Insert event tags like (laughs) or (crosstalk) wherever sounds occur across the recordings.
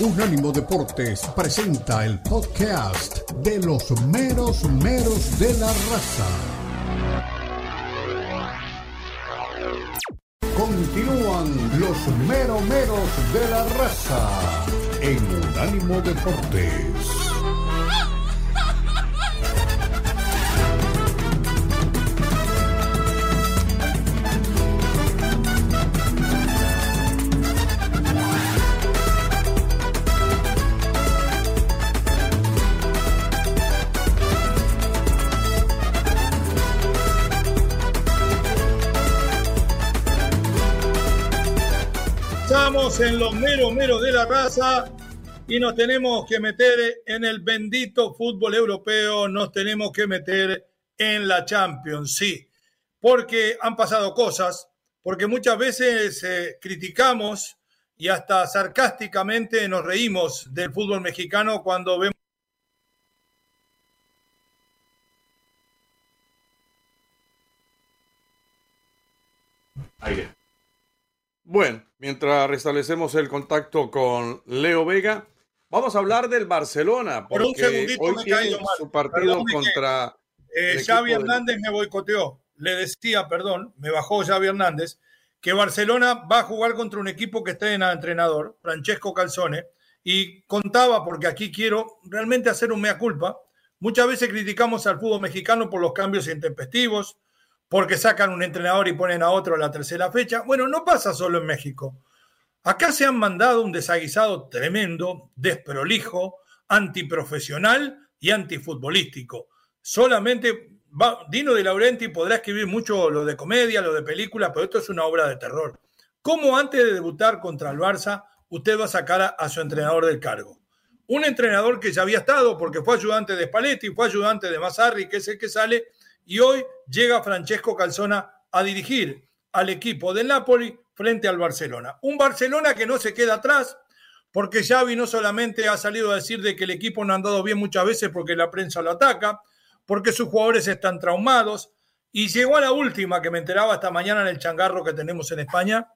Unánimo Deportes presenta el podcast de los meros meros de la raza. Continúan los meros meros de la raza en Unánimo Deportes. Estamos en los meros meros de la raza y nos tenemos que meter en el bendito fútbol europeo, nos tenemos que meter en la Champions, sí, porque han pasado cosas, porque muchas veces eh, criticamos y hasta sarcásticamente nos reímos del fútbol mexicano cuando vemos Aire. Bueno, mientras restablecemos el contacto con Leo Vega, vamos a hablar del Barcelona, Por un porque segundito hoy me tiene su partido contra Eh, Xavi Hernández me boicoteó. Le decía, perdón, me bajó Xavi Hernández, que Barcelona va a jugar contra un equipo que está en entrenador, Francesco Calzone, y contaba, porque aquí quiero realmente hacer un mea culpa, muchas veces criticamos al fútbol mexicano por los cambios intempestivos, porque sacan un entrenador y ponen a otro a la tercera fecha. Bueno, no pasa solo en México. Acá se han mandado un desaguisado tremendo, desprolijo, antiprofesional y antifutbolístico. Solamente Dino de Laurenti podrá escribir mucho lo de comedia, lo de película, pero esto es una obra de terror. ¿Cómo antes de debutar contra el Barça usted va a sacar a, a su entrenador del cargo? Un entrenador que ya había estado porque fue ayudante de Spalletti, fue ayudante de Mazzarri, que es el que sale, y hoy llega Francesco Calzona a dirigir al equipo del Napoli frente al Barcelona. Un Barcelona que no se queda atrás, porque Xavi no solamente ha salido a decir de que el equipo no ha andado bien muchas veces porque la prensa lo ataca, porque sus jugadores están traumados, y llegó a la última que me enteraba esta mañana en el changarro que tenemos en España,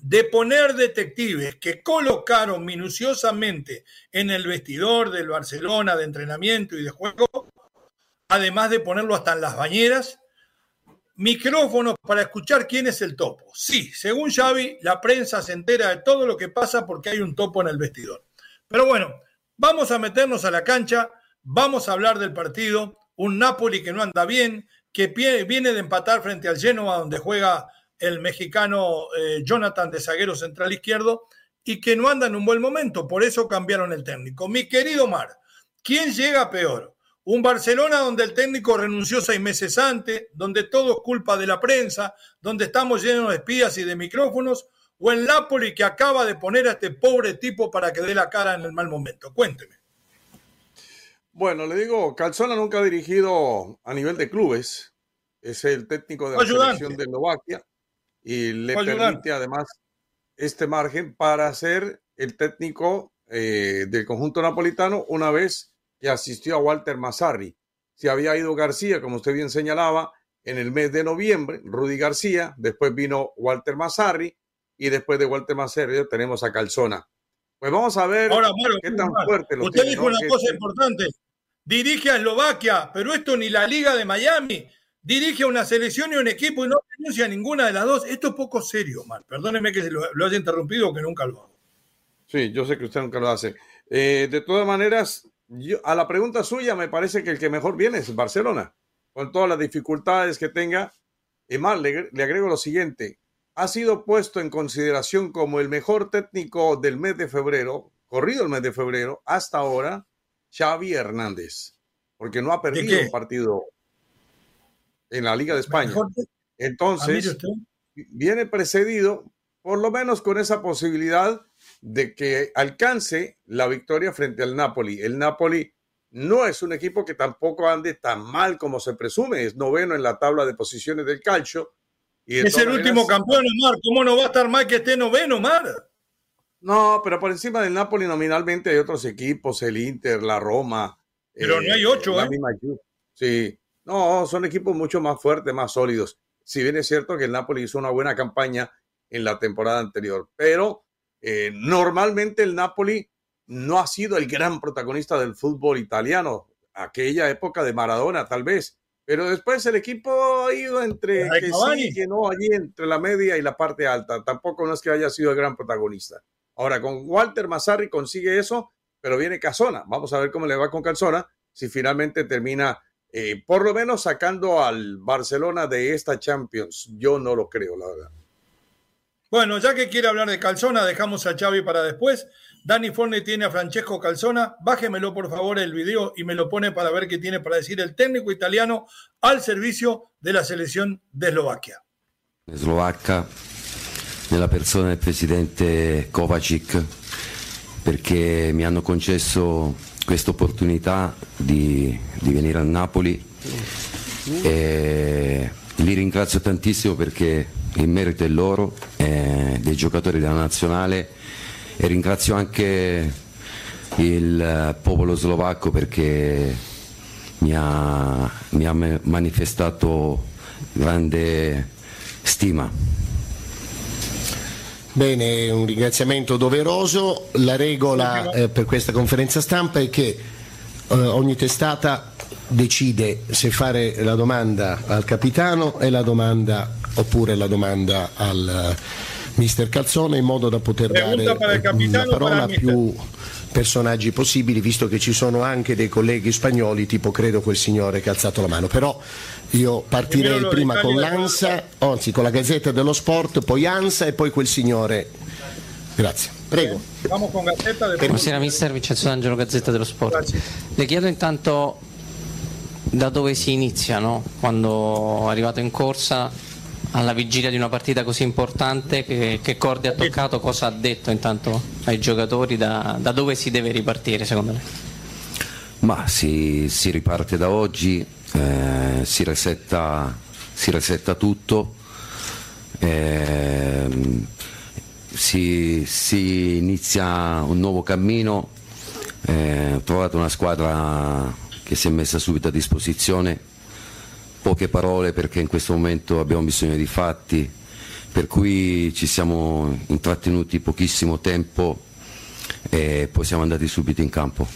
de poner detectives que colocaron minuciosamente en el vestidor del Barcelona de entrenamiento y de juego, además de ponerlo hasta en las bañeras, micrófonos para escuchar quién es el topo. Sí, según Xavi, la prensa se entera de todo lo que pasa porque hay un topo en el vestidor. Pero bueno, vamos a meternos a la cancha, vamos a hablar del partido, un Napoli que no anda bien, que viene de empatar frente al Genoa donde juega el mexicano eh, Jonathan de zaguero central izquierdo y que no anda en un buen momento, por eso cambiaron el técnico. Mi querido Mar, ¿quién llega peor? Un Barcelona donde el técnico renunció seis meses antes, donde todo es culpa de la prensa, donde estamos llenos de espías y de micrófonos, o el Napoli que acaba de poner a este pobre tipo para que dé la cara en el mal momento. Cuénteme. Bueno, le digo, Calzona nunca ha dirigido a nivel de clubes. Es el técnico de la ayudante. selección de Eslovaquia y le permite además este margen para ser el técnico eh, del conjunto napolitano una vez que asistió a Walter Mazzarri. Se había ido García, como usted bien señalaba, en el mes de noviembre, Rudy García, después vino Walter Mazzarri y después de Walter Mazzarri tenemos a Calzona. Pues vamos a ver Ahora, Mario, qué tan fuerte lo usted tiene, dijo ¿no? una cosa que- importante. Dirige a Eslovaquia, pero esto ni la Liga de Miami. Dirige a una selección y un equipo y no renuncia a ninguna de las dos. Esto es poco serio, Mar. Perdóneme que lo haya interrumpido, que nunca lo hago. Sí, yo sé que usted nunca lo hace. Eh, de todas maneras, yo- a la pregunta suya me parece que el que mejor viene es Barcelona, con todas las dificultades que tenga. Y más, le, le agrego lo siguiente, ha sido puesto en consideración como el mejor técnico del mes de febrero, corrido el mes de febrero, hasta ahora, Xavi Hernández, porque no ha perdido un partido en la Liga de España. Ah, Entonces, viene precedido por lo menos con esa posibilidad de que alcance la victoria frente al Napoli. El Napoli no es un equipo que tampoco ande tan mal como se presume, es noveno en la tabla de posiciones del calcio. Y Es el último maneras- campeón, Mar. ¿Cómo no va a estar mal que esté noveno, Mar? No, pero por encima del Napoli nominalmente hay otros equipos, el Inter, la Roma. Pero no hay ocho, ¿eh? misma Ju- Sí, no, son equipos mucho más fuertes, más sólidos. Si bien es cierto que el Napoli hizo una buena campaña en la temporada anterior, pero Eh, normalmente el Napoli no ha sido el gran protagonista del fútbol italiano, aquella época de Maradona tal vez, pero después el equipo ha ido entre que sí que no, allí entre la media y la parte alta. Tampoco no es que haya sido el gran protagonista. Ahora, con Walter Mazzarri consigue eso, pero viene Casona. Vamos a ver cómo le va con Casona, si finalmente termina eh, por lo menos sacando al Barcelona de esta Champions. Yo no lo creo, la verdad. Bueno, ya que quiere hablar de Calzona, dejamos a Xavi para después. Dani Forne tiene a Francesco Calzona. Bájemelo por favor el video y me lo pone para ver qué tiene para decir el técnico italiano al servicio de la selección de Eslovaquia. Slovacca, nella persona del presidente Kovacic, perché mi hanno concesso questa opportunità di, di venire a Napoli e li ringrazio tantissimo perché il merito è loro, eh, dei giocatori della nazionale e ringrazio anche il popolo slovacco perché mi ha, mi ha manifestato grande stima. Bene, un ringraziamento doveroso. La regola eh, per questa conferenza stampa è che eh, ogni testata decide se fare la domanda al capitano e la domanda oppure la domanda al uh, mister Calzone in modo da poter Pregunta dare una parola a più personaggi possibili visto che ci sono anche dei colleghi spagnoli tipo credo quel signore che ha alzato la mano. Però io partirei prima con l'ANSA anzi con la Gazzetta dello Sport poi ANSA e poi quel signore. Grazie. Prego. Buonasera mister Vincenzo D'Angelo Gazzetta dello Sport. Grazie. le chiedo intanto da dove si inizia no? quando è arrivato in corsa alla vigilia di una partita così importante che, che Cordi ha toccato cosa ha detto intanto ai giocatori da, da dove si deve ripartire secondo me? Ma si, si riparte da oggi eh, si, resetta, si, resetta, tutto eh, si, si, inizia un nuovo cammino eh, ho trovato una squadra che si è messa subito a disposizione. Poche parole perché in questo momento abbiamo bisogno di fatti, per cui ci siamo intrattenuti pochissimo tempo e poi siamo andati subito in campo.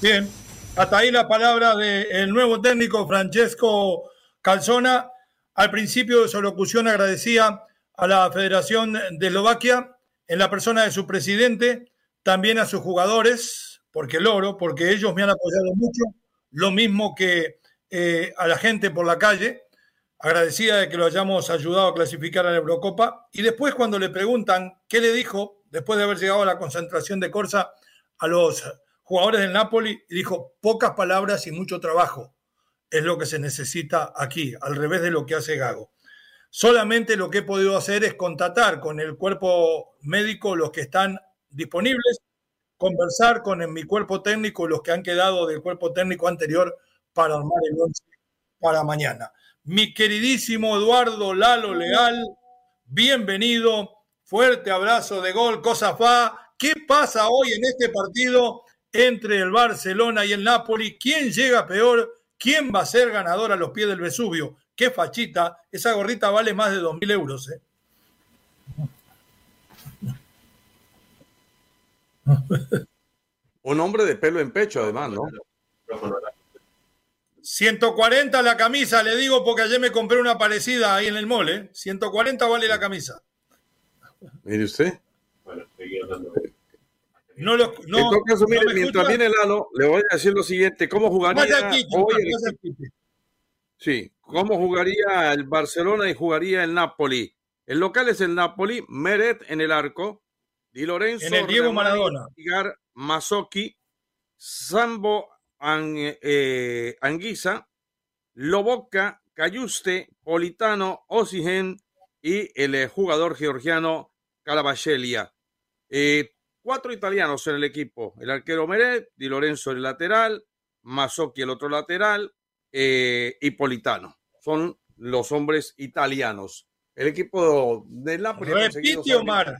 Bien, hasta ahí la palabra del de nuevo técnico Francesco Calzona. Al principio de su locución agradecía a la Federación de Eslovaquia en la persona de su presidente, también a sus jugadores, porque el oro, porque ellos me han apoyado mucho, lo mismo que eh, a la gente por la calle, agradecida de que lo hayamos ayudado a clasificar a la Eurocopa. Y después cuando le preguntan qué le dijo, después de haber llegado a la concentración de Corsa, a los jugadores del Napoli, dijo pocas palabras y mucho trabajo. Es lo que se necesita aquí, al revés de lo que hace Gago. Solamente lo que he podido hacer es contactar con el cuerpo médico los que están disponibles conversar con mi cuerpo técnico los que han quedado del cuerpo técnico anterior para armar el 11 para mañana. Mi queridísimo Eduardo Lalo Leal, bienvenido, fuerte abrazo de gol, cosas va. ¿Qué pasa hoy en este partido entre el Barcelona y el Napoli? ¿Quién llega peor? ¿Quién va a ser ganador a los pies del Vesubio? Qué fachita, esa gorrita vale más de 2.000 euros. ¿eh? Un hombre de pelo en pecho, además, ¿no? 140 la camisa, le digo porque ayer me compré una parecida ahí en el mole. 140 vale la camisa. Mire usted. No lo, no, mientras viene el ano, le voy a decir lo siguiente: ¿cómo jugaría hoy Sí, ¿cómo jugaría el Barcelona y jugaría el Napoli? El local es el Napoli, Meret en el arco, Di Lorenzo, en el Diego Maradona. Masoki, Sambo eh, Anguisa, Loboca, Cayuste, Politano, Osigen y el eh, jugador georgiano Calabascelia. Eh, cuatro italianos en el equipo. El arquero Meret, Di Lorenzo el lateral, Masoki el otro lateral y Politano. Son los hombres italianos. El equipo de la Repite, Omar.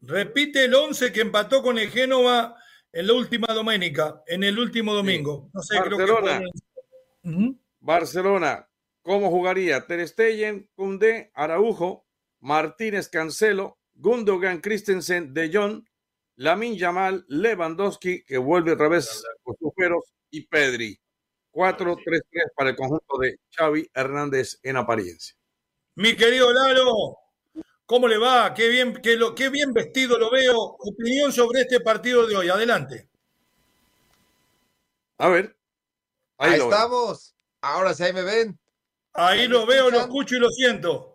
Repite el 11 que empató con el Génova en la última doménica, en el último domingo. No sé, Barcelona. Creo que Barcelona, ¿cómo jugaría? Ter Stegen, Araujo, Martínez Cancelo, Gundogan, Christensen, De Jong, Lamin Yamal, Lewandowski, que vuelve otra vez con sus y Pedri. 4-3-3 para el conjunto de Xavi Hernández en apariencia. Mi querido Lalo, ¿cómo le va? Qué bien, qué, lo, qué bien vestido lo veo. Opinión sobre este partido de hoy. Adelante. A ver. Ahí, estamos. Ahora sí, ahí me ven. Ahí lo veo, lo escucho y lo siento.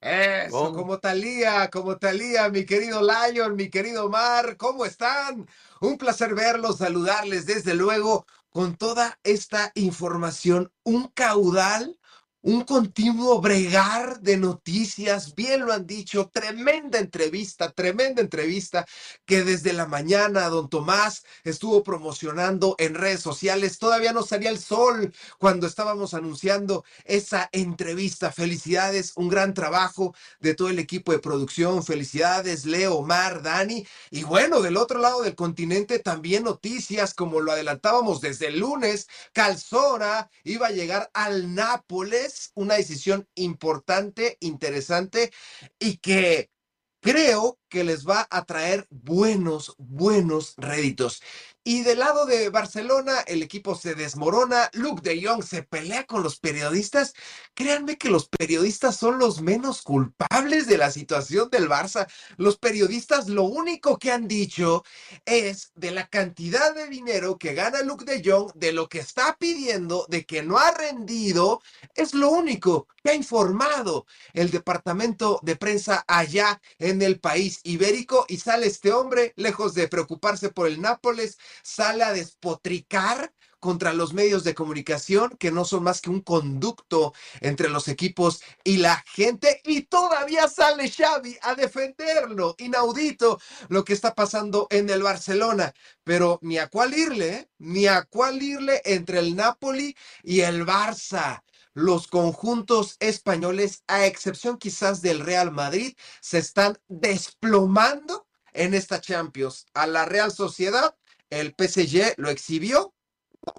Eso, como Talía, como Talía, mi querido Lion, mi querido Mar, ¿cómo están? Un placer verlos, saludarles desde luego con toda esta información, un caudal un continuo bregar de noticias, bien lo han dicho, tremenda entrevista, tremenda entrevista que desde la mañana don Tomás estuvo promocionando en redes sociales. Todavía no salía el sol cuando estábamos anunciando esa entrevista. Felicidades, un gran trabajo de todo el equipo de producción. Felicidades, Leo, Mar, Dani. Y bueno, del otro lado del continente también noticias, como lo adelantábamos desde el lunes, Calzona iba a llegar al Nápoles una decisión importante, interesante y que creo que les va a traer buenos, buenos réditos. Y del lado de Barcelona, el equipo se desmorona, Luke de Jong se pelea con los periodistas. Créanme que los periodistas son los menos culpables de la situación del Barça. Los periodistas lo único que han dicho es de la cantidad de dinero que gana Luke de Jong, de lo que está pidiendo, de que no ha rendido, es lo único que ha informado el departamento de prensa allá en el país ibérico y sale este hombre, lejos de preocuparse por el Nápoles, sale a despotricar contra los medios de comunicación que no son más que un conducto entre los equipos y la gente y todavía sale Xavi a defenderlo. Inaudito lo que está pasando en el Barcelona, pero ni a cuál irle, ¿eh? ni a cuál irle entre el Napoli y el Barça. Los conjuntos españoles, a excepción quizás del Real Madrid, se están desplomando en esta Champions. A la Real Sociedad el PSG lo exhibió,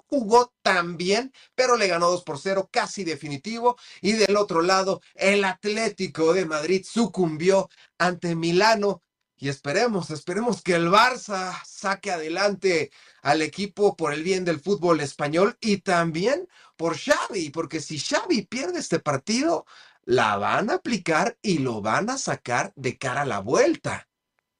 jugó tan bien, pero le ganó 2 por 0, casi definitivo. Y del otro lado, el Atlético de Madrid sucumbió ante Milano. Y esperemos, esperemos que el Barça saque adelante al equipo por el bien del fútbol español y también por Xavi, porque si Xavi pierde este partido, la van a aplicar y lo van a sacar de cara a la vuelta.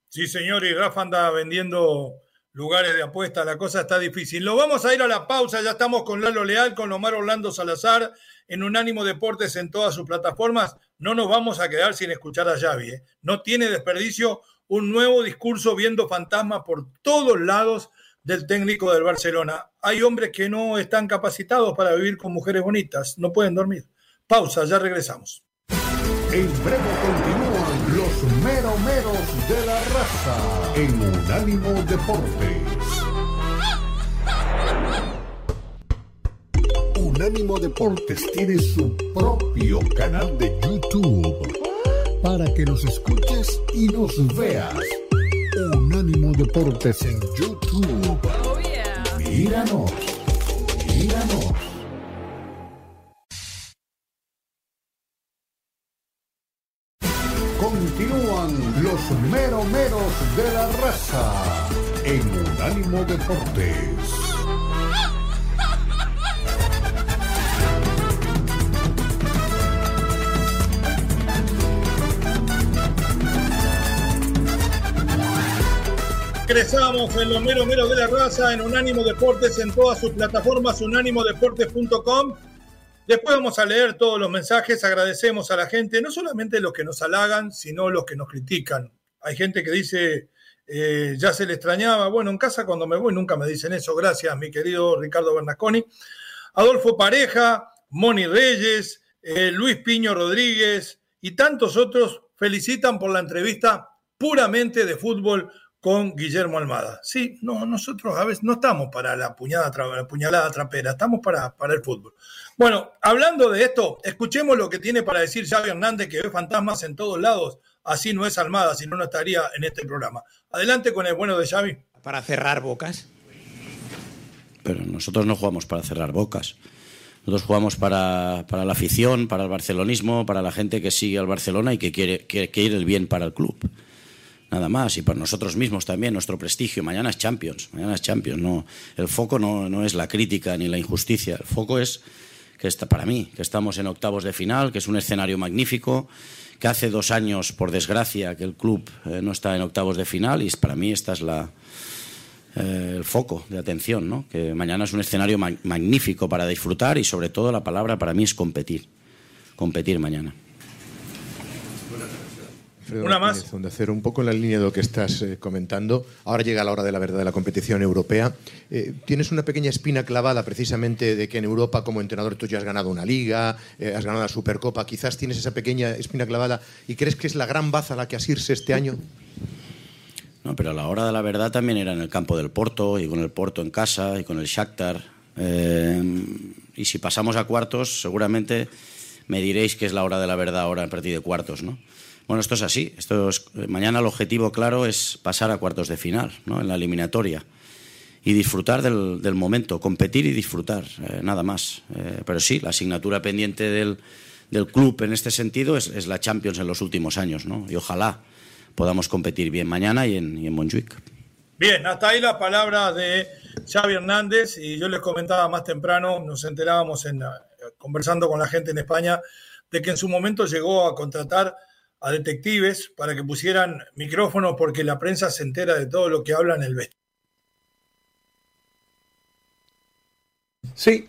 Sí, señor, y Rafa anda vendiendo lugares de apuesta, la cosa está difícil. Lo vamos a ir a la pausa, ya estamos con Lalo Leal, con Omar Orlando Salazar, en Unánimo Deportes en todas sus plataformas. No nos vamos a quedar sin escuchar a Xavi. ¿eh? No tiene desperdicio un nuevo discurso viendo fantasmas por todos lados del técnico del Barcelona. Hay hombres que no están capacitados para vivir con mujeres bonitas, no pueden dormir. Pausa, ya regresamos. En breve continúan los meromeros de la raza en Unánimo Deportes. Unánimo Deportes tiene su propio canal de YouTube para que nos escuches y nos veas. Unánimo Deportes en YouTube. Míranos, míranos. De la raza en Unánimo Deportes. Regresamos en los meromeros de la raza en Unánimo Deportes en todas sus plataformas, unánimodeportes.com Después vamos a leer todos los mensajes, agradecemos a la gente, no solamente los que nos halagan, sino los que nos critican. Hay gente que dice, eh, ya se le extrañaba, bueno, en casa cuando me voy nunca me dicen eso, gracias mi querido Ricardo Bernasconi. Adolfo Pareja, Moni Reyes, eh, Luis Piño Rodríguez y tantos otros felicitan por la entrevista puramente de fútbol con Guillermo Almada. Sí, no, nosotros a veces no estamos para la, puñada, la puñalada trapera, estamos para, para el fútbol. Bueno, hablando de esto, escuchemos lo que tiene para decir Xavi Hernández, que ve fantasmas en todos lados. Así no es Almada, si no, no estaría en este programa. Adelante con el bueno de Xavi. Para cerrar bocas. Pero nosotros no jugamos para cerrar bocas. Nosotros jugamos para, la afición, para el barcelonismo, para la gente que sigue al Barcelona y que quiere, que quiere el bien para el club. nada más. Y para nosotros mismos también, nuestro prestigio. Mañana es Champions, mañana es Champions. No, el foco no, no es la crítica ni la injusticia, el foco es que está para mí, que estamos en octavos de final, que es un escenario magnífico, que hace dos años, por desgracia, que el club eh, no está en octavos de final y para mí esta es la, eh, el foco de atención, ¿no? que mañana es un escenario magnífico para disfrutar y sobre todo la palabra para mí es competir, competir mañana. Una más. hacer un poco en la línea de lo que estás eh, comentando. Ahora llega la hora de la verdad de la competición europea. Eh, tienes una pequeña espina clavada precisamente de que en Europa como entrenador tú ya has ganado una liga, eh, has ganado la Supercopa. Quizás tienes esa pequeña espina clavada y crees que es la gran baza a la que asirse este año. No, pero a la hora de la verdad también era en el campo del Porto y con el Porto en casa y con el Shakhtar. y si pasamos a cuartos, seguramente me diréis que es la hora de la verdad ahora en partido de cuartos, ¿no? Bueno, esto es así. Esto mañana el objetivo claro es pasar a cuartos de final, ¿no? en la eliminatoria. Y disfrutar del, momento, competir y disfrutar, eh, nada más. Eh, pero sí, la asignatura pendiente del, club en este sentido es, la Champions en los últimos años. ¿no? Y ojalá podamos competir bien mañana y en, y en Montjuic. Bien, hasta ahí la palabra de Xavi Hernández. Y yo les comentaba más temprano, nos enterábamos en, conversando con la gente en España, de que en su momento llegó a contratar a detectives para que pusieran micrófonos porque la prensa se entera de todo lo que habla en el vestuario. Sí,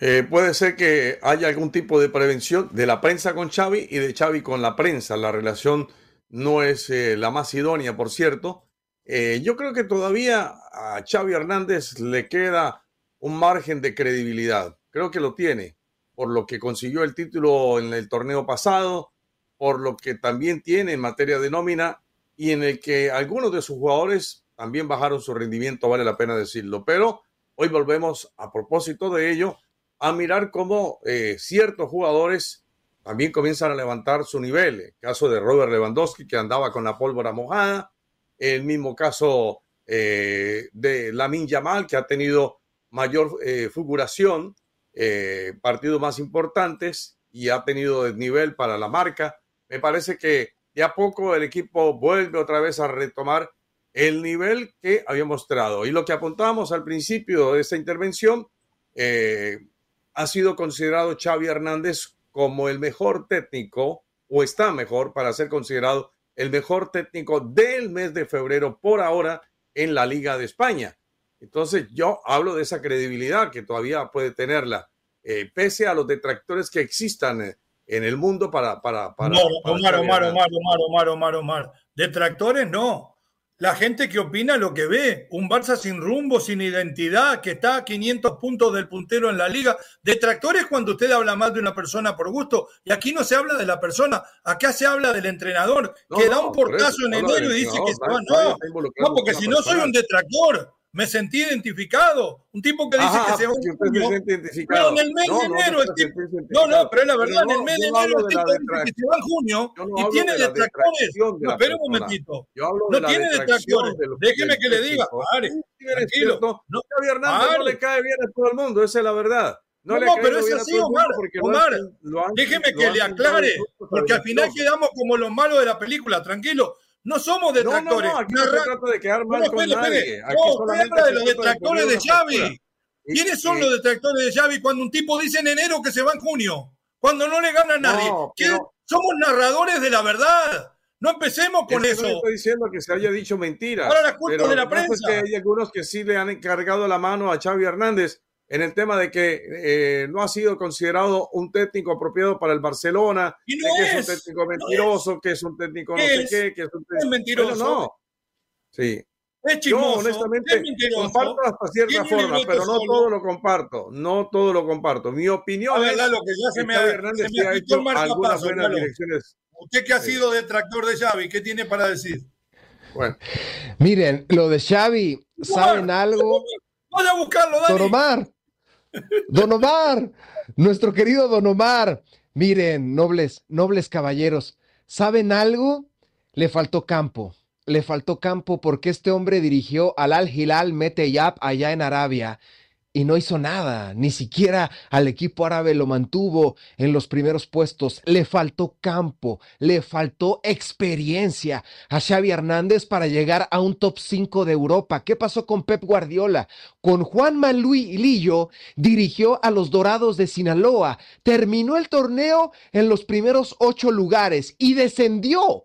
eh, puede ser que haya algún tipo de prevención de la prensa con Xavi y de Xavi con la prensa. La relación no es eh, la más idónea, por cierto. Eh, yo creo que todavía a Xavi Hernández le queda un margen de credibilidad. Creo que lo tiene, por lo que consiguió el título en el torneo pasado, por lo que también tiene en materia de nómina y en el que algunos de sus jugadores también bajaron su rendimiento, vale la pena decirlo. Pero hoy volvemos a propósito de ello a mirar cómo eh, ciertos jugadores también comienzan a levantar su nivel. El caso de Robert Lewandowski, que andaba con la pólvora mojada. El mismo caso eh, de Lamin Yamal, que ha tenido mayor eh, figuración, partidos más importantes y ha tenido desnivel para la marca me parece que de a poco el equipo vuelve otra vez a retomar el nivel que había mostrado. Y lo que apuntábamos al principio de esta intervención, eh, ha sido considerado Xavi Hernández como el mejor técnico, o está mejor para ser considerado el mejor técnico del mes de febrero por ahora en la Liga de España. Entonces yo hablo de esa credibilidad que todavía puede tenerla, eh, pese a los detractores que existan eh, en el mundo para... para, para no, Omar, Omar, Omar, Omar, Omar, Omar, Omar. Detractores no. La gente que opina lo que ve. Un Barça sin rumbo, sin identidad, que está a 500 puntos del puntero en la liga. Detractores cuando usted habla más de una persona por gusto. Y aquí no se habla de la persona, acá se habla del entrenador, que da un portazo en enero y dice que se va. No, no, porque si no soy un detractor me sentí identificado. Un tipo que dice que se va junio. Pero en el mes de enero, el tipo, no, no, pero es la verdad, en el mes de enero el tipo dice que se va en junio y tiene detractores. No, espera un momentito. No tiene detractores. Déjeme que le diga, pare, tranquilo. No, Javier Hernández no le cae bien a todo el mundo, esa es la verdad. No, no, pero es así, Omar. Omar, déjeme que le aclare, porque al final quedamos como los malos de la película, tranquilo. No somos detractores. No, no, aquí no, se trata de quedar mal con nadie. Aquí no, habla de los detractores de, Xavi. ¿Quiénes son los detractores de Xavi cuando un tipo dice en enero que se va en junio? Cuando no le gana a nadie. Somos narradores de la verdad. No empecemos con eso. No estoy diciendo que se haya dicho mentira. Ahora la culpa de la prensa. Es que hay algunos que sí le han encargado la mano a Xavi Hernández en el tema de que eh, no ha sido considerado un técnico apropiado para el Barcelona, que es, un técnico mentiroso, que es un técnico no sé qué, que es un técnico... mentiroso. no. Sí. Es chismoso, Yo honestamente comparto hasta cierta forma, pero no todo lo comparto. No todo lo comparto. Mi opinión es lo que ya se me ha, Hernández se me ha hecho algunas buenas direcciones. Usted que ha sido detractor de Xavi, ¿qué tiene para decir? Bueno. Miren, lo de Xavi, ¿saben algo? Vaya a buscarlo, Dani. Don Omar, Don Omar, nuestro querido Don Omar. Miren, nobles, nobles caballeros, ¿saben algo? Le faltó campo. Le faltó campo porque este hombre dirigió al Al Hilal Meteyab allá en Arabia. Y no hizo nada, ni siquiera al equipo árabe lo mantuvo en los primeros puestos. Le faltó campo, le faltó experiencia a Xavi Hernández para llegar a un top 5 de Europa. ¿Qué pasó con Pep Guardiola? Con Juan Manuel Lillo dirigió a los Dorados de Sinaloa, terminó el torneo en los primeros ocho lugares y descendió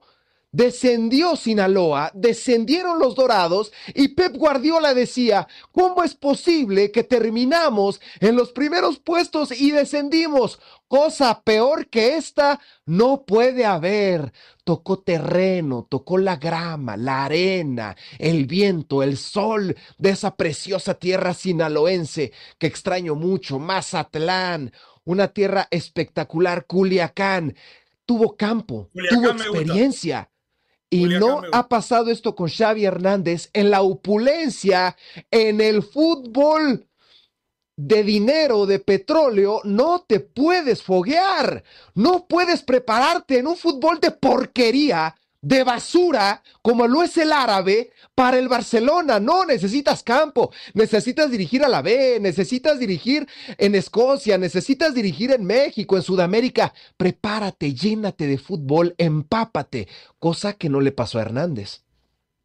descendió Sinaloa, descendieron los Dorados y Pep Guardiola decía, ¿cómo es posible que terminamos en los primeros puestos y descendimos? Cosa peor que esta no puede haber. Tocó terreno, tocó la grama, la arena, el viento, el sol de esa preciosa tierra sinaloense que extraño mucho, Mazatlán, una tierra espectacular, Culiacán. Tuvo campo, tuvo experiencia y no ha pasado esto con Xavi Hernández en la opulencia, en el fútbol de dinero, de petróleo, no te puedes foguear, no puedes prepararte en un fútbol de porquería de basura como lo es el árabe para el Barcelona. No, necesitas campo, necesitas dirigir a la B, necesitas dirigir en Escocia, necesitas dirigir en México, en Sudamérica. Prepárate, llénate de fútbol, empápate, cosa que no le pasó a Hernández.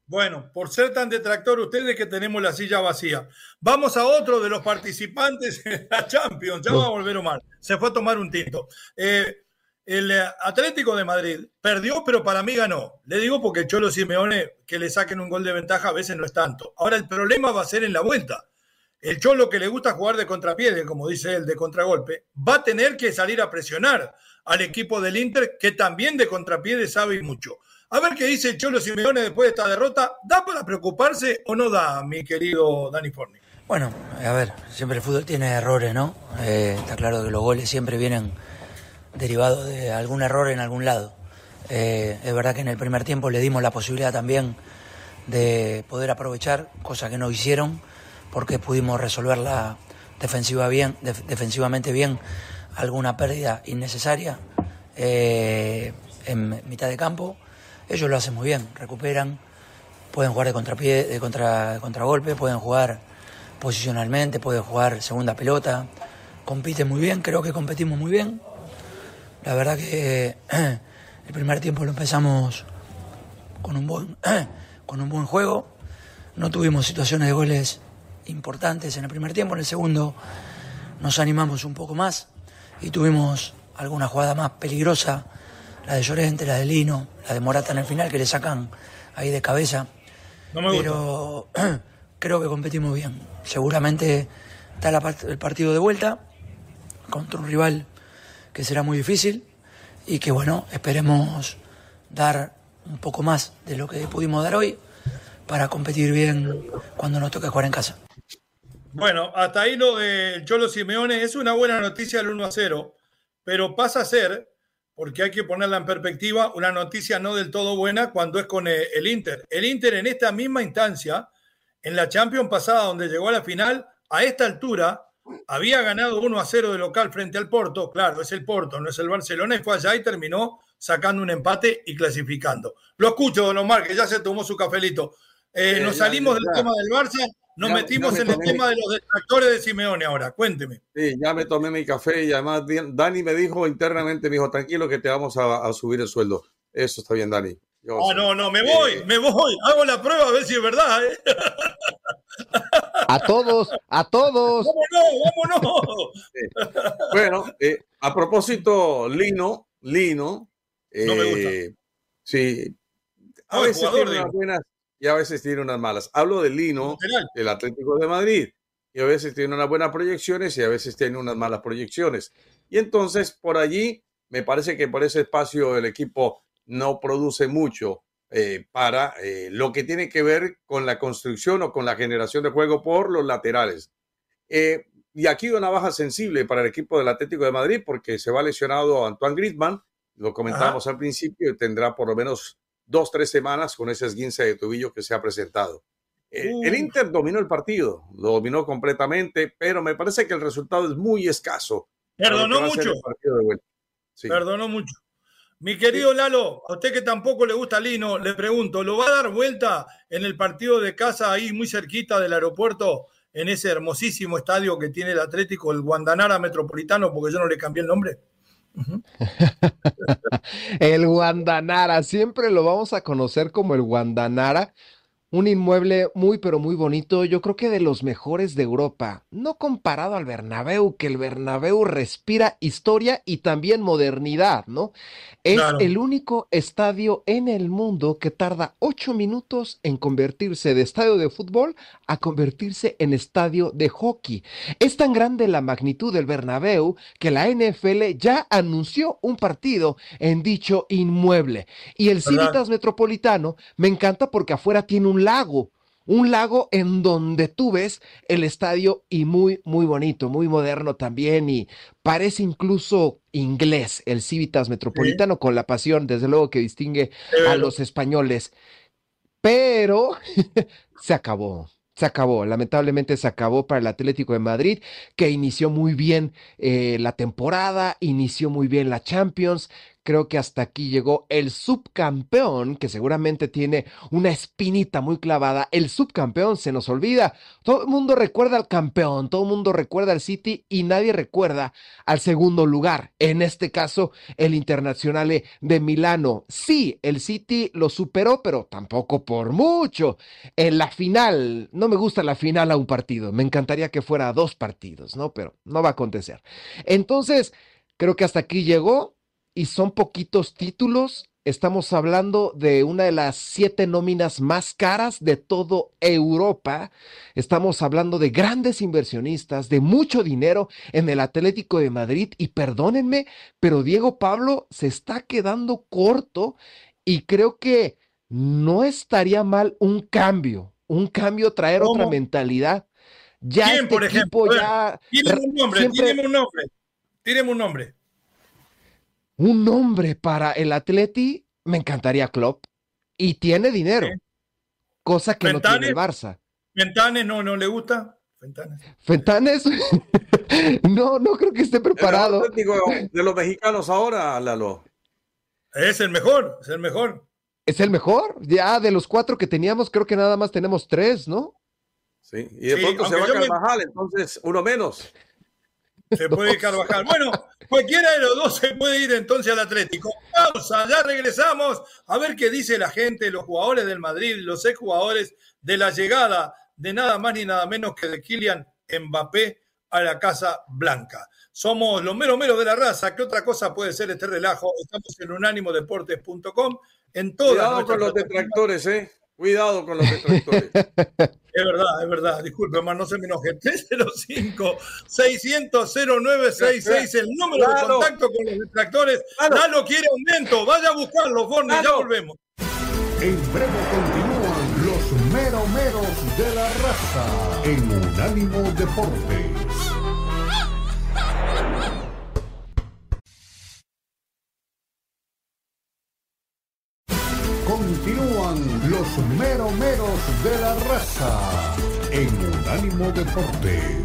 Bueno, por ser tan detractor ustedes que tenemos la silla vacía. Vamos a otro de los participantes en la Champions. Ya va a volver Omar. Se fue a tomar un tinto. Eh, el eh, Atlético de Madrid perdió, pero para mí ganó. Le digo porque el Cholo Simeone que le saquen un gol de ventaja a veces no es tanto. Ahora el problema va a ser en la vuelta. El Cholo que le gusta jugar de contrapié, como dice él, de contragolpe, va a tener que salir a presionar al equipo del Inter, que también de contrapié sabe mucho. A ver qué dice el Cholo Simeone después de esta derrota. ¿Da para preocuparse o no da, mi querido Dani Forni? Bueno, a ver, siempre el fútbol tiene errores, ¿no? Eh, está claro que los goles siempre vienen derivado de algún error en algún lado. Eh, es verdad que en el primer tiempo le dimos la posibilidad también de poder aprovechar, cosa que no hicieron, porque pudimos resolverla defensiva bien, defensivamente bien, alguna pérdida innecesaria eh, en mitad de campo. Ellos lo hacen muy bien, recuperan, pueden jugar de contrapié, de contra, de contragolpe, pueden jugar posicionalmente, pueden jugar segunda pelota, compiten muy bien, creo que competimos muy bien. La verdad que el primer tiempo lo empezamos con un buen, (clears throat) con un buen juego. No tuvimos situaciones de goles importantes en el primer tiempo. En el segundo nos animamos un poco más y tuvimos alguna jugada más peligrosa, la de Llorente, la de Lino, la de Morata en el final, que le sacan ahí de cabeza. Pero (clears throat) creo que competimos bien. Seguramente está el partido de vuelta contra un rival que será muy difícil y que bueno, esperemos dar un poco más de lo que pudimos dar hoy para competir bien cuando nos toque jugar en casa. Bueno, hasta ahí lo del Cholo Simeone es una buena noticia el 1 a 0, pero pasa a ser, porque hay que ponerla en perspectiva, una noticia no del todo buena cuando es con eh, el Inter. El Inter en esta misma instancia, en la Champions pasada donde llegó a la final, a esta altura había ganado 1 a 0 de local frente al Porto, claro, es el Porto, no es el Barcelona, y fue allá y terminó sacando un empate y clasificando. Lo escucho, don Omar, que ya se tomó su cafelito. Eh, nos salimos del tema del Barça, nos metimos en el tema de los detractores de Simeone ahora, cuénteme. Sí, ya me tomé mi café y además Dani me dijo internamente, me dijo, tranquilo que te vamos a, subir el sueldo. Eso está bien, Dani. ah, no, no, me voy, me voy, hago la prueba a ver si es verdad. (laughs) A todos, a todos. ¡Vámonos, vámonos! Bueno, eh, a propósito, Lino, Lino. no me gusta. Eh, sí. A veces tiene unas buenas y a veces tiene unas malas. Hablo de Lino, el Atlético de Madrid. Y a veces tiene unas buenas proyecciones y a veces tiene unas malas proyecciones. Y entonces, por allí, me parece que por ese espacio el equipo no produce mucho. Eh, para eh, lo que tiene que ver con la construcción o con la generación de juego por los laterales. Eh, y aquí una baja sensible para el equipo del Atlético de Madrid porque se va lesionado Antoine Griezmann, lo comentábamos al principio, y tendrá por lo menos dos, tres semanas con ese esguince de tobillo que se ha presentado. El Inter dominó el partido, lo dominó completamente, pero me parece que el resultado es muy escaso. Perdonó mucho. Perdonó mucho. Mi querido Lalo, a usted que tampoco le gusta Lino, le pregunto, ¿lo va a dar vuelta en el partido de casa ahí muy cerquita del aeropuerto en ese hermosísimo estadio que tiene el Atlético, el Guandanara Metropolitano, porque yo no le cambié el nombre. (laughs) el Guandanara, siempre lo vamos a conocer como el Guandanara un inmueble muy pero muy bonito, yo creo que de los mejores de Europa, no comparado al Bernabéu, que el Bernabéu respira historia y también modernidad, ¿no? Es el único estadio en el mundo que tarda ocho minutos en convertirse de estadio de fútbol a convertirse en estadio de hockey. Es tan grande la magnitud del Bernabéu que la NFL ya anunció un partido en dicho inmueble. Y el Civitas Metropolitano me encanta porque afuera tiene un lago, un lago en donde tú ves el estadio y muy, muy bonito, muy moderno también y parece incluso inglés el Civitas Metropolitano con la pasión, desde luego que distingue a los españoles. Pero (laughs) se acabó. Se acabó, lamentablemente se acabó para el Atlético de Madrid, que inició muy bien eh, la temporada, inició muy bien la Champions, creo que hasta aquí llegó el subcampeón, que seguramente tiene una espinita muy clavada. El subcampeón se nos olvida. Todo el mundo recuerda al campeón, todo el mundo recuerda al City y nadie recuerda al segundo lugar. En este caso, el Internacional de Milano. Sí, el City lo superó, pero tampoco por mucho. En la final, no me gusta la final a un partido. Me encantaría que fuera a dos partidos, ¿no? Pero no va a acontecer. Entonces, creo que hasta aquí llegó y son poquitos títulos. Estamos hablando de una de las siete nóminas más caras de todo Europa. Estamos hablando de grandes inversionistas, de mucho dinero en el Atlético de Madrid. Y perdónenme, pero Diego Pablo se está quedando corto y creo que no estaría mal un cambio, un cambio, traer otra mentalidad. Ya ¿Quién, este por ejemplo? Ya... un nombre, un nombre. Tíreme un nombre un nombre para el Atleti, me encantaría Klopp. Y tiene dinero, cosa que no tiene el Barça. ¿Fentanes no, no le gusta? Fentanes. Fentanes, (laughs) no, no creo que esté preparado. de los mexicanos ahora, Lalo. Es el mejor, es el mejor. Es el mejor. Ya de los cuatro que teníamos, creo que nada más tenemos tres, ¿no? Sí, y de pronto se va a Carvajal, entonces uno menos. Se puede ir Carvajal. Bueno, cualquiera de los dos se puede ir entonces al Atlético. Pausa, ya regresamos a ver qué dice la gente, los jugadores del Madrid, los ex jugadores de la llegada de nada más ni nada menos que de Kylian Mbappé a la Casa Blanca. Somos los meros meros de la raza. ¿Qué otra cosa puede ser este relajo? Estamos en unánimodeportes.com. En todas Cuidado con los detractores, ¿eh? Cuidado con los detractores. (laughs) Es verdad, es verdad. Disculpe, más no se me enoje. (laughs) 305-600-0966, el número de contacto con los detractores. Lalo quiere aumento. Vaya a buscarlo, Forni, ya volvemos. En breve continúan los meromeros de la raza en Unánimo Deportes. Continúan los meromeros de la raza en Unánimo Deportes.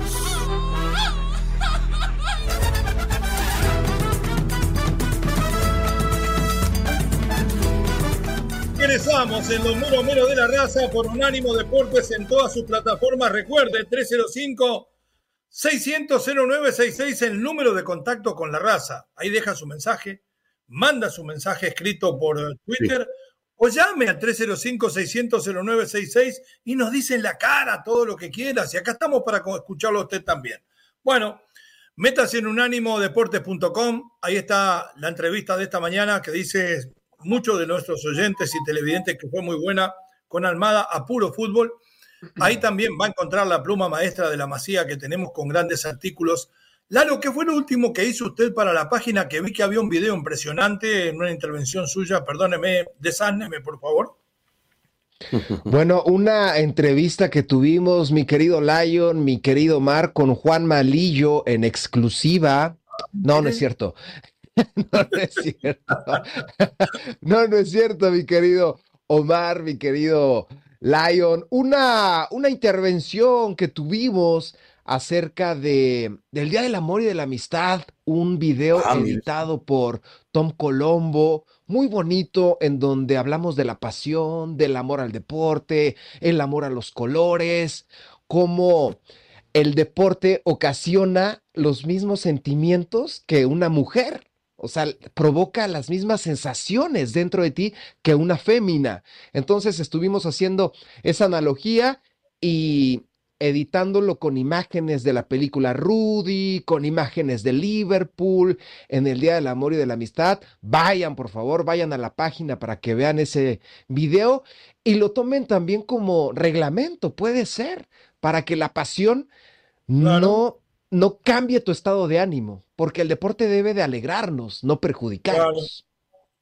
Regresamos en los meromeros de la raza por Unánimo Deportes en todas sus plataformas. Recuerde, 305 600 0966 el número de contacto con la raza. Ahí deja su mensaje, manda su mensaje escrito por Twitter o llame al 305-600-0966 y nos dice en la cara todo lo que quieras. Y acá estamos para escucharlo a usted también. Bueno, métase en unánimodeportes.com. Ahí está la entrevista de esta mañana que dice muchos de nuestros oyentes y televidentes que fue muy buena con Almada a puro fútbol. Ahí también va a encontrar la pluma maestra de la masía que tenemos con grandes artículos Lalo, ¿qué fue lo último que hizo usted para la página? Que vi que había un video impresionante en una intervención suya. Perdóneme, desáneme, por favor. (laughs) Bueno, una entrevista que tuvimos, mi querido Lion, mi querido Mar, con Juan Malillo en exclusiva. No, no es cierto. (laughs) No, no es cierto. (laughs) No, no es cierto, mi querido Omar, mi querido Lion. Una, una intervención que tuvimos acerca de, del Día del Amor y de la Amistad, un video ah, editado por Tom Colombo, muy bonito, en donde hablamos de la pasión, del amor al deporte, el amor a los colores, cómo el deporte ocasiona los mismos sentimientos que una mujer. O sea, provoca las mismas sensaciones dentro de ti que una fémina. Entonces estuvimos haciendo esa analogía y editándolo con imágenes de la película Rudy, con imágenes de Liverpool, en el Día del Amor y de la Amistad. Vayan, por favor, vayan a la página para que vean ese video y lo tomen también como reglamento, puede ser, para que la pasión no, no cambie tu estado de ánimo, porque el deporte debe de alegrarnos, no perjudicarnos.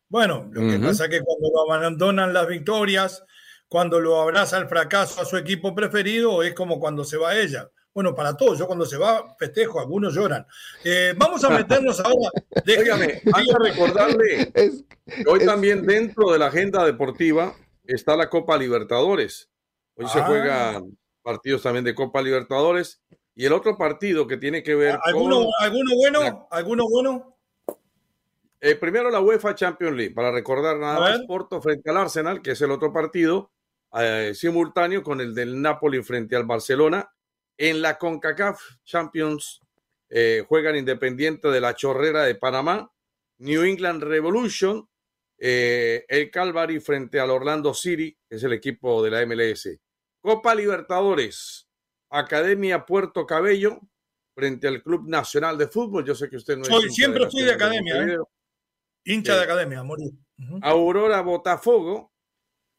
Bueno, lo que pasa es que cuando lo abandonan las victorias, cuando lo abraza el fracaso a su equipo preferido, es como cuando se va ella. Bueno, para todos, yo cuando se va festejo, algunos lloran. Eh, vamos a meternos (laughs) ahora. Déjame, hay que recordarle (laughs) hoy también dentro de la agenda deportiva está la Copa Libertadores. Hoy se ah. juegan partidos también de Copa Libertadores. Y el otro partido que tiene que ver ¿Alguno, con... ¿Alguno bueno? ¿Alguno bueno? Eh, primero la UEFA Champions League, para recordar nada más, Porto frente al Arsenal, que es el otro partido, eh, simultáneo con el del Napoli frente al Barcelona. En la CONCACAF Champions eh, juegan Independiente de la Chorrera de Panamá, New England Revolution, el Calvary frente al Orlando City, que es el equipo de la MLS. Copa Libertadores, Academia Puerto Cabello frente al Club Nacional de Fútbol. Yo sé que usted no Soy, siempre fui de academia, ¿eh? hincha de academia, morir. Aurora Botafogo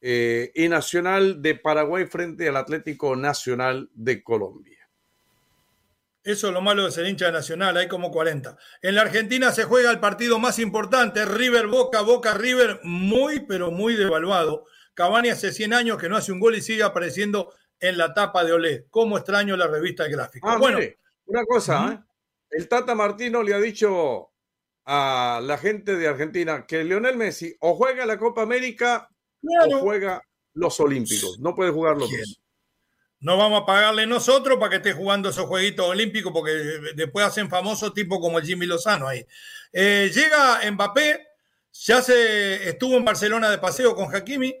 eh, y Nacional de Paraguay frente al Atlético Nacional de Colombia. Eso es lo malo de ser hincha de Nacional, hay como 40. En la Argentina se juega el partido más importante, River Boca, Boca River, muy pero muy devaluado. Cavani hace 100 años que no hace un gol y sigue apareciendo en la tapa de Olé. ¿Cómo extraño la revista gráfica? Ah, bueno, una cosa, ¿eh? el Tata Martino le ha dicho a la gente de Argentina que Lionel Messi o juega la Copa América o juega los Olímpicos. No puede jugar los dos. No vamos a pagarle nosotros para que esté jugando esos jueguitos olímpicos porque después hacen famosos tipos como Jimmy Lozano ahí. Eh, llega Mbappé, ya se estuvo en Barcelona de paseo con Hakimi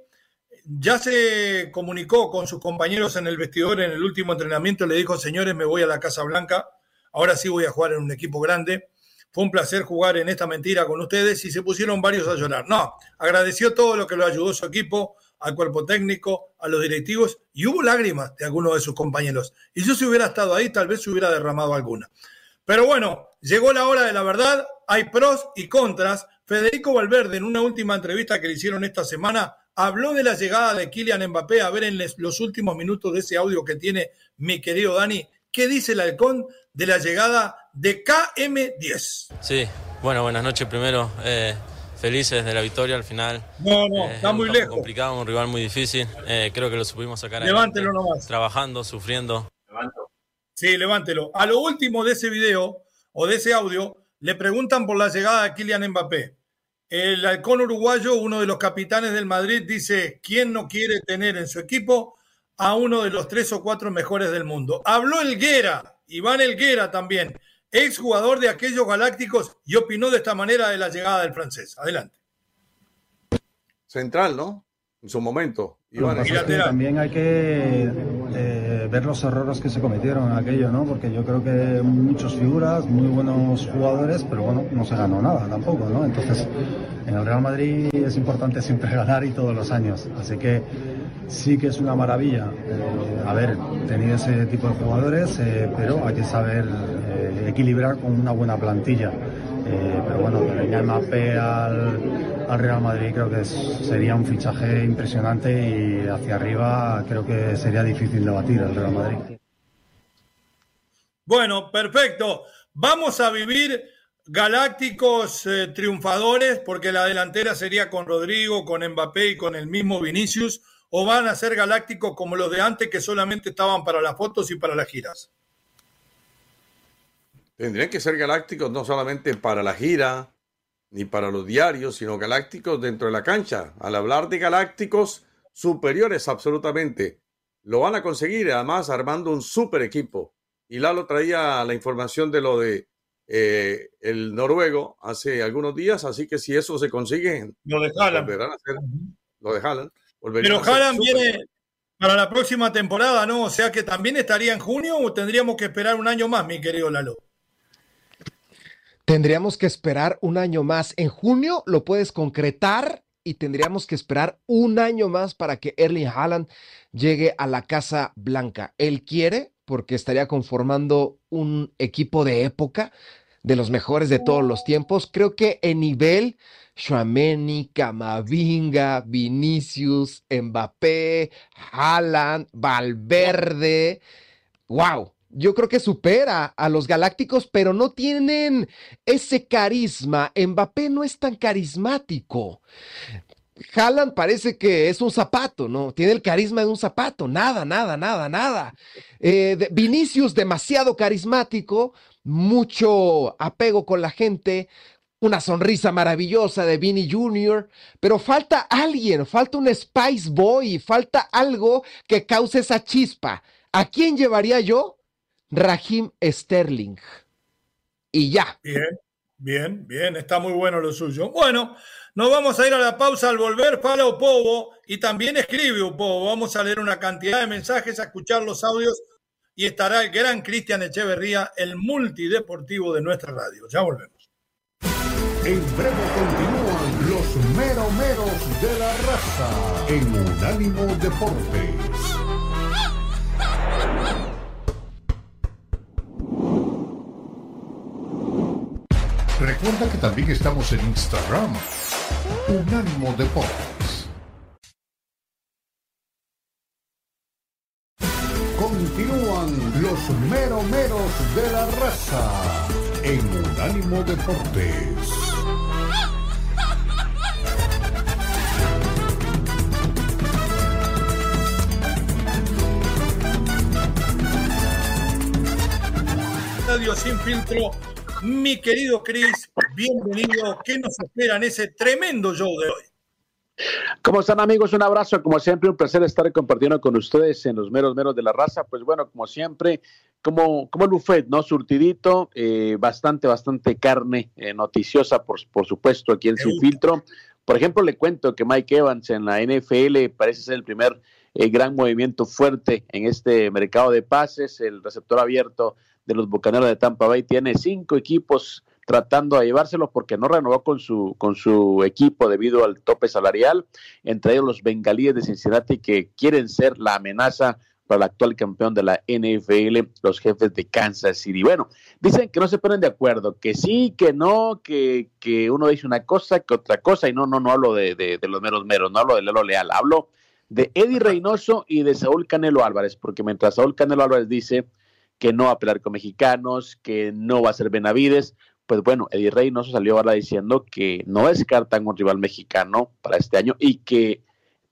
ya se comunicó con sus compañeros en el vestidor en el último entrenamiento, le dijo, señores, me voy a la Casa Blanca, ahora sí voy a jugar en un equipo grande. Fue un placer jugar en esta mentira con ustedes y se pusieron varios a llorar. No, agradeció todo lo que lo ayudó su equipo, al cuerpo técnico, a los directivos y hubo lágrimas de algunos de sus compañeros. Y yo si hubiera estado ahí, tal vez se hubiera derramado alguna. Pero bueno, llegó la hora de la verdad, hay pros y contras. Federico Valverde, en una última entrevista que le hicieron esta semana, habló de la llegada de Kylian Mbappé. A ver en los últimos minutos de ese audio que tiene mi querido Dani, ¿qué dice el halcón de la llegada de KM10? Sí, bueno, buenas noches primero. Eh, felices de la victoria al final. No, no, eh, está muy lejos. complicado, un rival muy difícil. Eh, creo que lo supimos sacar. Levántelo nomás. Trabajando, sufriendo. Sí, levántelo. A lo último de ese video o de ese audio, le preguntan por la llegada de Kylian Mbappé. El halcón uruguayo, uno de los capitanes del Madrid, dice, ¿quién no quiere tener en su equipo a uno de los tres o cuatro mejores del mundo? Habló Elguera, Iván Elguera también, ex jugador de aquellos galácticos, y opinó de esta manera de la llegada del francés. Adelante. Central, ¿no? En su momento. Iván, también hay que eh, ver los errores que se cometieron en aquello, ¿no? Porque yo creo que muchos figuras, muy buenos jugadores, pero bueno, no se ganó nada tampoco, ¿no? Entonces, en el Real Madrid es importante siempre (laughs) ganar y todos los años. Así que sí que es una maravilla eh, haber tenido ese tipo de jugadores, eh, pero hay que saber equilibrar con una buena plantilla. pero bueno, que Mbappé al al Real Madrid creo que sería un fichaje impresionante y hacia arriba creo que sería difícil de batir al Real Madrid. Bueno, perfecto. Vamos a vivir galácticos eh, triunfadores porque la delantera sería con Rodrigo, con Mbappé y con el mismo Vinicius o van a ser galácticos como los de antes que solamente estaban para las fotos y para las giras. Tendrían que ser galácticos no solamente para la gira, ni para los diarios, sino galácticos dentro de la cancha. Al hablar de galácticos superiores absolutamente, lo van a conseguir además armando un super equipo. Y Lalo traía la información de lo de eh, el noruego hace algunos días, así que si eso se consigue, lo de Haaland. lo de Pero Haaland viene, para la próxima temporada, ¿no? O sea que también estaría en junio o tendríamos que esperar un año más, mi querido Lalo. Tendríamos que esperar un año más. En junio lo puedes concretar y tendríamos que esperar un año más para que Erling Haaland llegue a la Casa Blanca. Él quiere porque estaría conformando un equipo de época de los mejores de todos los tiempos. Creo que en nivel, Schwameni, Camavinga, Vinicius, Mbappé, Haaland, Valverde. ¡Wow! Yo creo que supera a los Galácticos, pero no tienen ese carisma. Mbappé no es tan carismático. Haaland parece que es un zapato, ¿no? Tiene el carisma de un zapato, nada, nada, nada, nada. Eh, Vinicius demasiado carismático, mucho apego con la gente, una sonrisa maravillosa de Vinny Jr., pero falta alguien, falta un Spice Boy, falta algo que cause esa chispa. ¿A quién llevaría yo? Raheem Sterling. Y ya. Bien, bien, bien, está muy bueno lo suyo. Bueno, nos vamos a ir a la pausa al volver para Opovo y también escribe Opovo. Vamos a leer una cantidad de mensajes, a escuchar los audios y estará el gran Cristian Echeverría, el multideportivo de nuestra radio. Ya volvemos. En breve continúan los meromeros de la raza en Unánimo Deportes. Recuerda que también estamos en Instagram Unánimo Deportes. Continúan los meromeros de la raza en Unánimo Deportes. Radio Sin Filtro mi querido Chris, bienvenido. ¿Qué nos espera en ese tremendo show de hoy? ¿Cómo están amigos? Un abrazo, como siempre, un placer estar compartiendo con ustedes en los meros meros de la raza. Pues bueno, como siempre, como, como el buffet, ¿no? Surtidito, eh, bastante, bastante carne eh, noticiosa, por, por supuesto, aquí en Sin Filtro. Por ejemplo, le cuento que Mike Evans en la NFL parece ser el primer eh, gran movimiento fuerte en este mercado de pases, el receptor abierto de los Bucaneros de Tampa Bay. Tiene cinco equipos tratando de llevárselos porque no renovó con su, con su equipo debido al tope salarial, entre ellos los bengalíes de Cincinnati que quieren ser la amenaza para el actual campeón de la NFL, los jefes de Kansas City. Bueno, dicen que no se ponen de acuerdo, que sí, que no, que, que uno dice una cosa, que otra cosa, y no, no, no hablo de, de, de los meros meros, no hablo de Lelo Leal, hablo de Eddie Reynoso y de Saúl Canelo Álvarez, porque mientras Saúl Canelo Álvarez dice que no va a pelear con mexicanos, que no va a ser Benavides. Pues bueno, Eddie Reynoso salió ahora diciendo que no descartan un rival mexicano para este año y que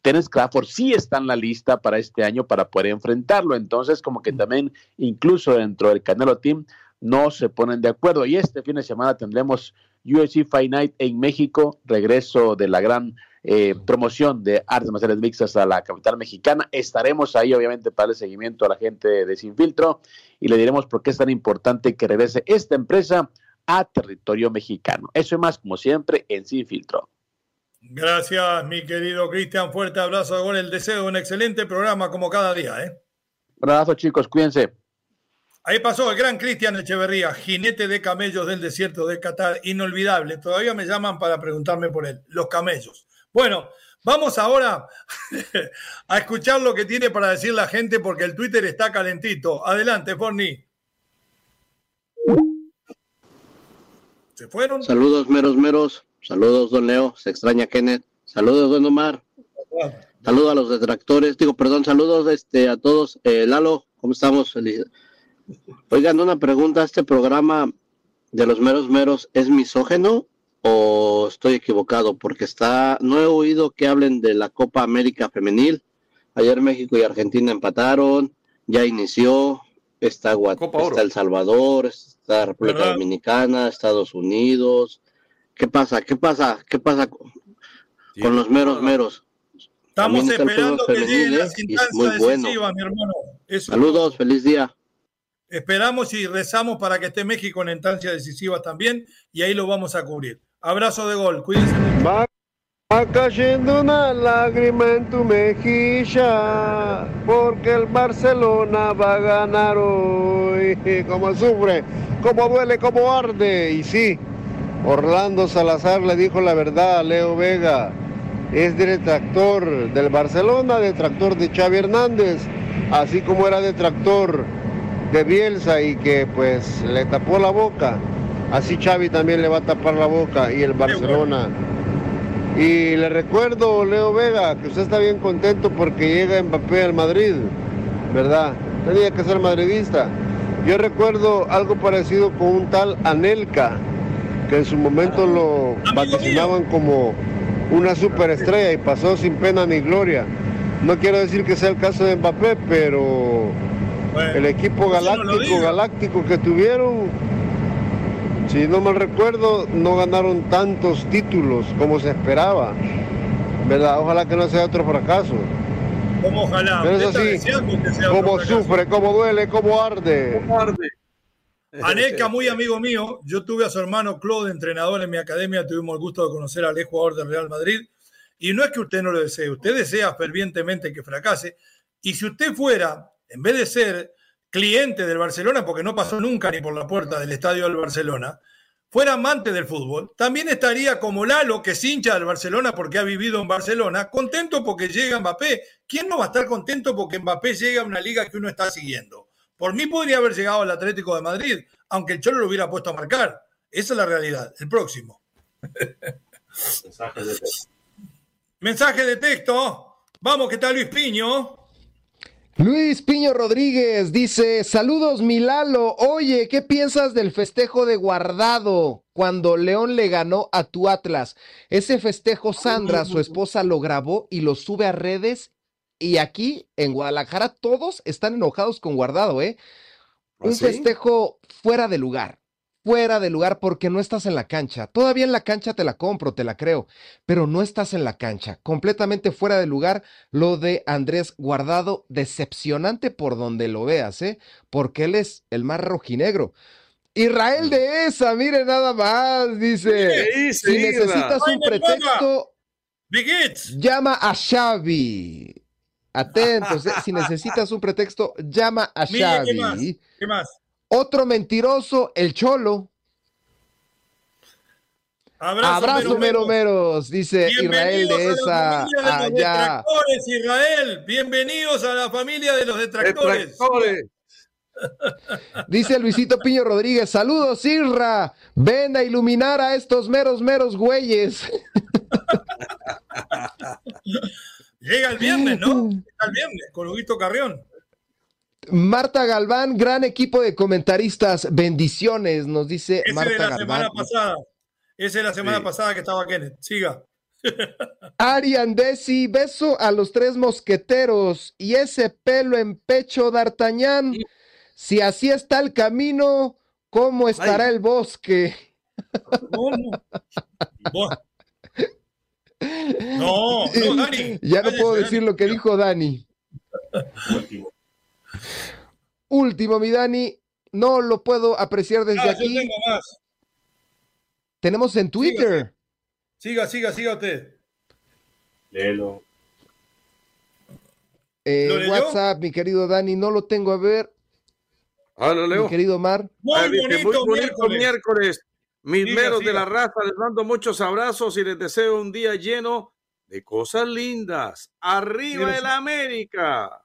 Terence Crawford sí está en la lista para este año para poder enfrentarlo. Entonces, como que también, incluso dentro del Canelo Team, no se ponen de acuerdo. Y este fin de semana tendremos UFC Fight Night en México, regreso de la gran eh, promoción de artes marciales mixtas a la capital mexicana. Estaremos ahí, obviamente, para el seguimiento a la gente de Sin Filtro y le diremos por qué es tan importante que regrese esta empresa a territorio mexicano. Eso es más, como siempre, en Sin Filtro. Gracias, mi querido Cristian. Fuerte abrazo gol. El deseo de un excelente programa como cada día. ¿eh? Un abrazo, chicos. Cuídense. Ahí pasó el gran Cristian Echeverría, jinete de camellos del desierto de Qatar, inolvidable. Todavía me llaman para preguntarme por él. Los camellos. Bueno, vamos ahora (laughs) a escuchar lo que tiene para decir la gente porque el Twitter está calentito. Adelante, Forni. ¿Se fueron? Saludos, meros, meros. Saludos, don Leo. Se extraña Kenneth. Saludos, don Omar. Saludos a los detractores. Digo, perdón, saludos este, a todos. Eh, Lalo, ¿cómo estamos? Feliz. Oigan, una pregunta. ¿Este programa de los meros, meros es misógeno o estoy equivocado? Porque está, no he oído que hablen de la Copa América Femenil. Ayer México y Argentina empataron, ya inició, está, está El Salvador, está República Dominicana, Estados Unidos. ¿Qué pasa? ¿Qué pasa? ¿Qué pasa con, los meros meros? Estamos esperando que lleguen las ¿eh? instancias decisivas, mi hermano. Saludos, feliz día. Esperamos y rezamos para que esté México en instancias decisivas también y ahí lo vamos a cubrir. Abrazo de gol, cuídense mucho. Va cayendo una lágrima en tu mejilla, porque el Barcelona va a ganar hoy. (laughs) Como sufre, como duele, como arde. Y sí, Orlando Salazar le dijo la verdad a Leo Vega. Es detractor del Barcelona, detractor de Xavi Hernández, así como era detractor de Bielsa y que pues le tapó la boca. Así Xavi también le va a tapar la boca y el Barcelona. Y le recuerdo, Leo Vega, que usted está bien contento porque llega Mbappé al Madrid, ¿verdad? Tenía que ser madridista. Yo recuerdo algo parecido con un tal Anelka, que en su momento lo vaticinaban como una superestrella y pasó sin pena ni gloria. No quiero decir que sea el caso de Mbappé, pero el equipo galáctico, galáctico que tuvieron si no mal recuerdo, no ganaron tantos títulos como se esperaba. ¿Verdad? Ojalá que no sea otro fracaso. Como ojalá. Pero eso sí, como sufre, como duele, como arde. Como arde. Aneca, muy amigo mío, yo tuve a su hermano Claude, entrenador en mi academia, tuvimos el gusto de conocer al ex jugador del Real Madrid. Y no es que usted no lo desee, usted desea fervientemente que fracase. Y si usted fuera, en vez de ser cliente del Barcelona, porque no pasó nunca ni por la puerta del estadio del Barcelona, fuera amante del fútbol, también estaría como Lalo, que es hincha del Barcelona porque ha vivido en Barcelona, contento porque llega Mbappé. ¿Quién no va a estar contento porque Mbappé llega a una liga que uno está siguiendo? Por mí podría haber llegado al Atlético de Madrid, aunque el Cholo lo hubiera puesto a marcar. Esa es la realidad. El próximo. Mensaje de texto. Mensaje de texto. Vamos, ¿qué tal Luis Piño? Luis Piño Rodríguez dice, saludos Milalo, oye, ¿qué piensas del festejo de guardado cuando León le ganó a tu Atlas? Ese festejo Sandra, su esposa, lo grabó y lo sube a redes y aquí en Guadalajara todos están enojados con guardado, ¿eh? Un festejo fuera de lugar fuera de lugar porque no estás en la cancha. Todavía en la cancha te la compro, te la creo, pero no estás en la cancha. Completamente fuera de lugar lo de Andrés Guardado, decepcionante por donde lo veas, ¿eh? Porque él es el más rojinegro. Israel mm. de esa, mire nada más, dice. si necesitas un pretexto, llama a Xavi. Atentos, ¿eh? si necesitas un pretexto, llama a Xavi. ¿Qué más? Otro mentiroso, el Cholo. Abrazo, mero, meros, dice Israel de esa allá. Israel, bienvenidos a la familia de los detractores. (laughs) Dice Luisito Piño Rodríguez, saludos Irra, ven a iluminar a estos meros, meros güeyes. (laughs) Llega el viernes, ¿no? (laughs) Llega el viernes con Huguito Carrión. Marta Galván, gran equipo de comentaristas, bendiciones, nos dice Ese Marta de la Semana pasada. Esa es la semana pasada que estaba Kenneth. Siga. (laughs) Arian Desi, beso a los tres mosqueteros y ese pelo en pecho d'Artagnan. Si así está el camino, ¿cómo estará el bosque? (laughs) No, no, Dani. Ya no puedo decir lo que dijo Dani. (laughs) Último, mi Dani, no lo puedo apreciar desde ah, aquí. tengo más. Tenemos en Twitter. Siga, siga, siga usted. Léelo. Eh, WhatsApp, mi querido Dani, no lo tengo a ver. Ah, lo leo. Mi querido Mar. Muy, bonito, miércoles. Mis meros de la raza, les mando muchos abrazos y les deseo un día lleno de cosas lindas. ¡Arriba el América!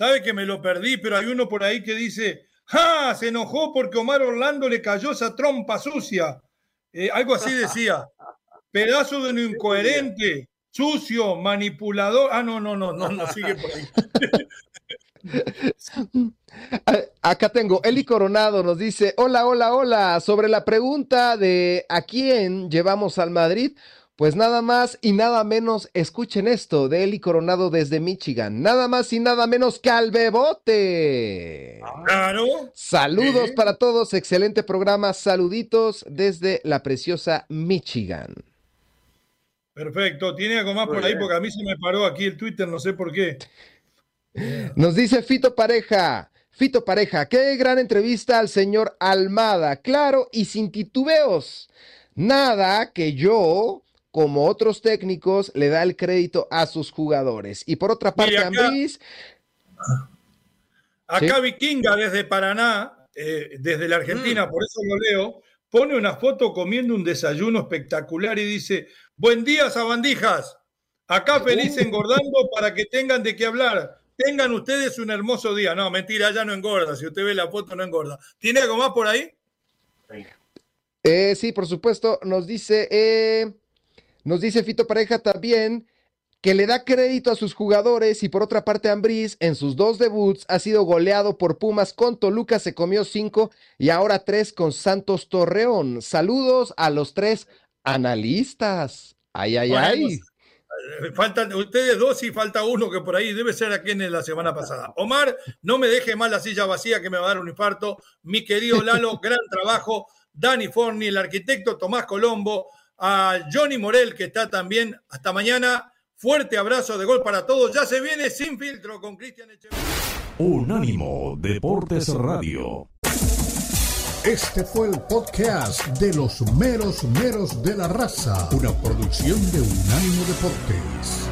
Sabe que me lo perdí, pero hay uno por ahí que dice, ¡ja! Se enojó porque Omar Orlando le cayó esa trompa sucia. Eh, algo así decía. (laughs) Pedazo de un incoherente, sucio, manipulador. Ah, no, no, no, no, no, sigue por ahí. (laughs) Acá tengo, Eli Coronado nos dice, hola, hola, hola, sobre la pregunta de a quién llevamos al Madrid, pues nada más y nada menos, escuchen esto, de Eli Coronado desde Michigan. Nada más y nada menos que al Bebote. Claro. Saludos para todos, excelente programa. Saluditos desde la preciosa Michigan. Perfecto, tiene algo más por ahí porque a mí se me paró aquí el Twitter, no sé por qué. (laughs) Nos dice Fito Pareja. Fito Pareja, qué gran entrevista al señor Almada, claro y sin titubeos. Nada que yo como otros técnicos, le da el crédito a sus jugadores. Y por otra parte, Ambriz... Acá Vikinga desde Paraná, eh, desde la Argentina, mm. por eso lo leo, pone una foto comiendo un desayuno espectacular y dice, buen día, sabandijas, acá feliz uh. engordando para que tengan de qué hablar. Tengan ustedes un hermoso día. No, mentira, ya no engorda. Si usted ve la foto, no engorda. ¿Tiene algo más por ahí? Eh, sí, por supuesto. Nos dice, eh, nos dice Fito Pareja también que le da crédito a sus jugadores y por otra parte Ambriz en sus dos debuts ha sido goleado por Pumas con Toluca, se comió cinco y ahora tres con Santos Torreón. Saludos a los tres analistas. Ay, ay, ay. Eh, faltan ustedes dos y falta uno que por ahí debe ser aquí en la semana pasada. Omar, no me deje más la silla vacía que me va a dar un infarto. Mi querido Lalo, (laughs) gran trabajo. Dani Forni, el arquitecto Tomás Colombo, a Johnny Morel, que está también. Hasta mañana. Fuerte abrazo de gol para todos. Ya se viene sin filtro con Cristian Echeverría. Unánimo Deportes Radio. Este fue el podcast de los meros meros de la raza, una producción de Unánimo Deportes.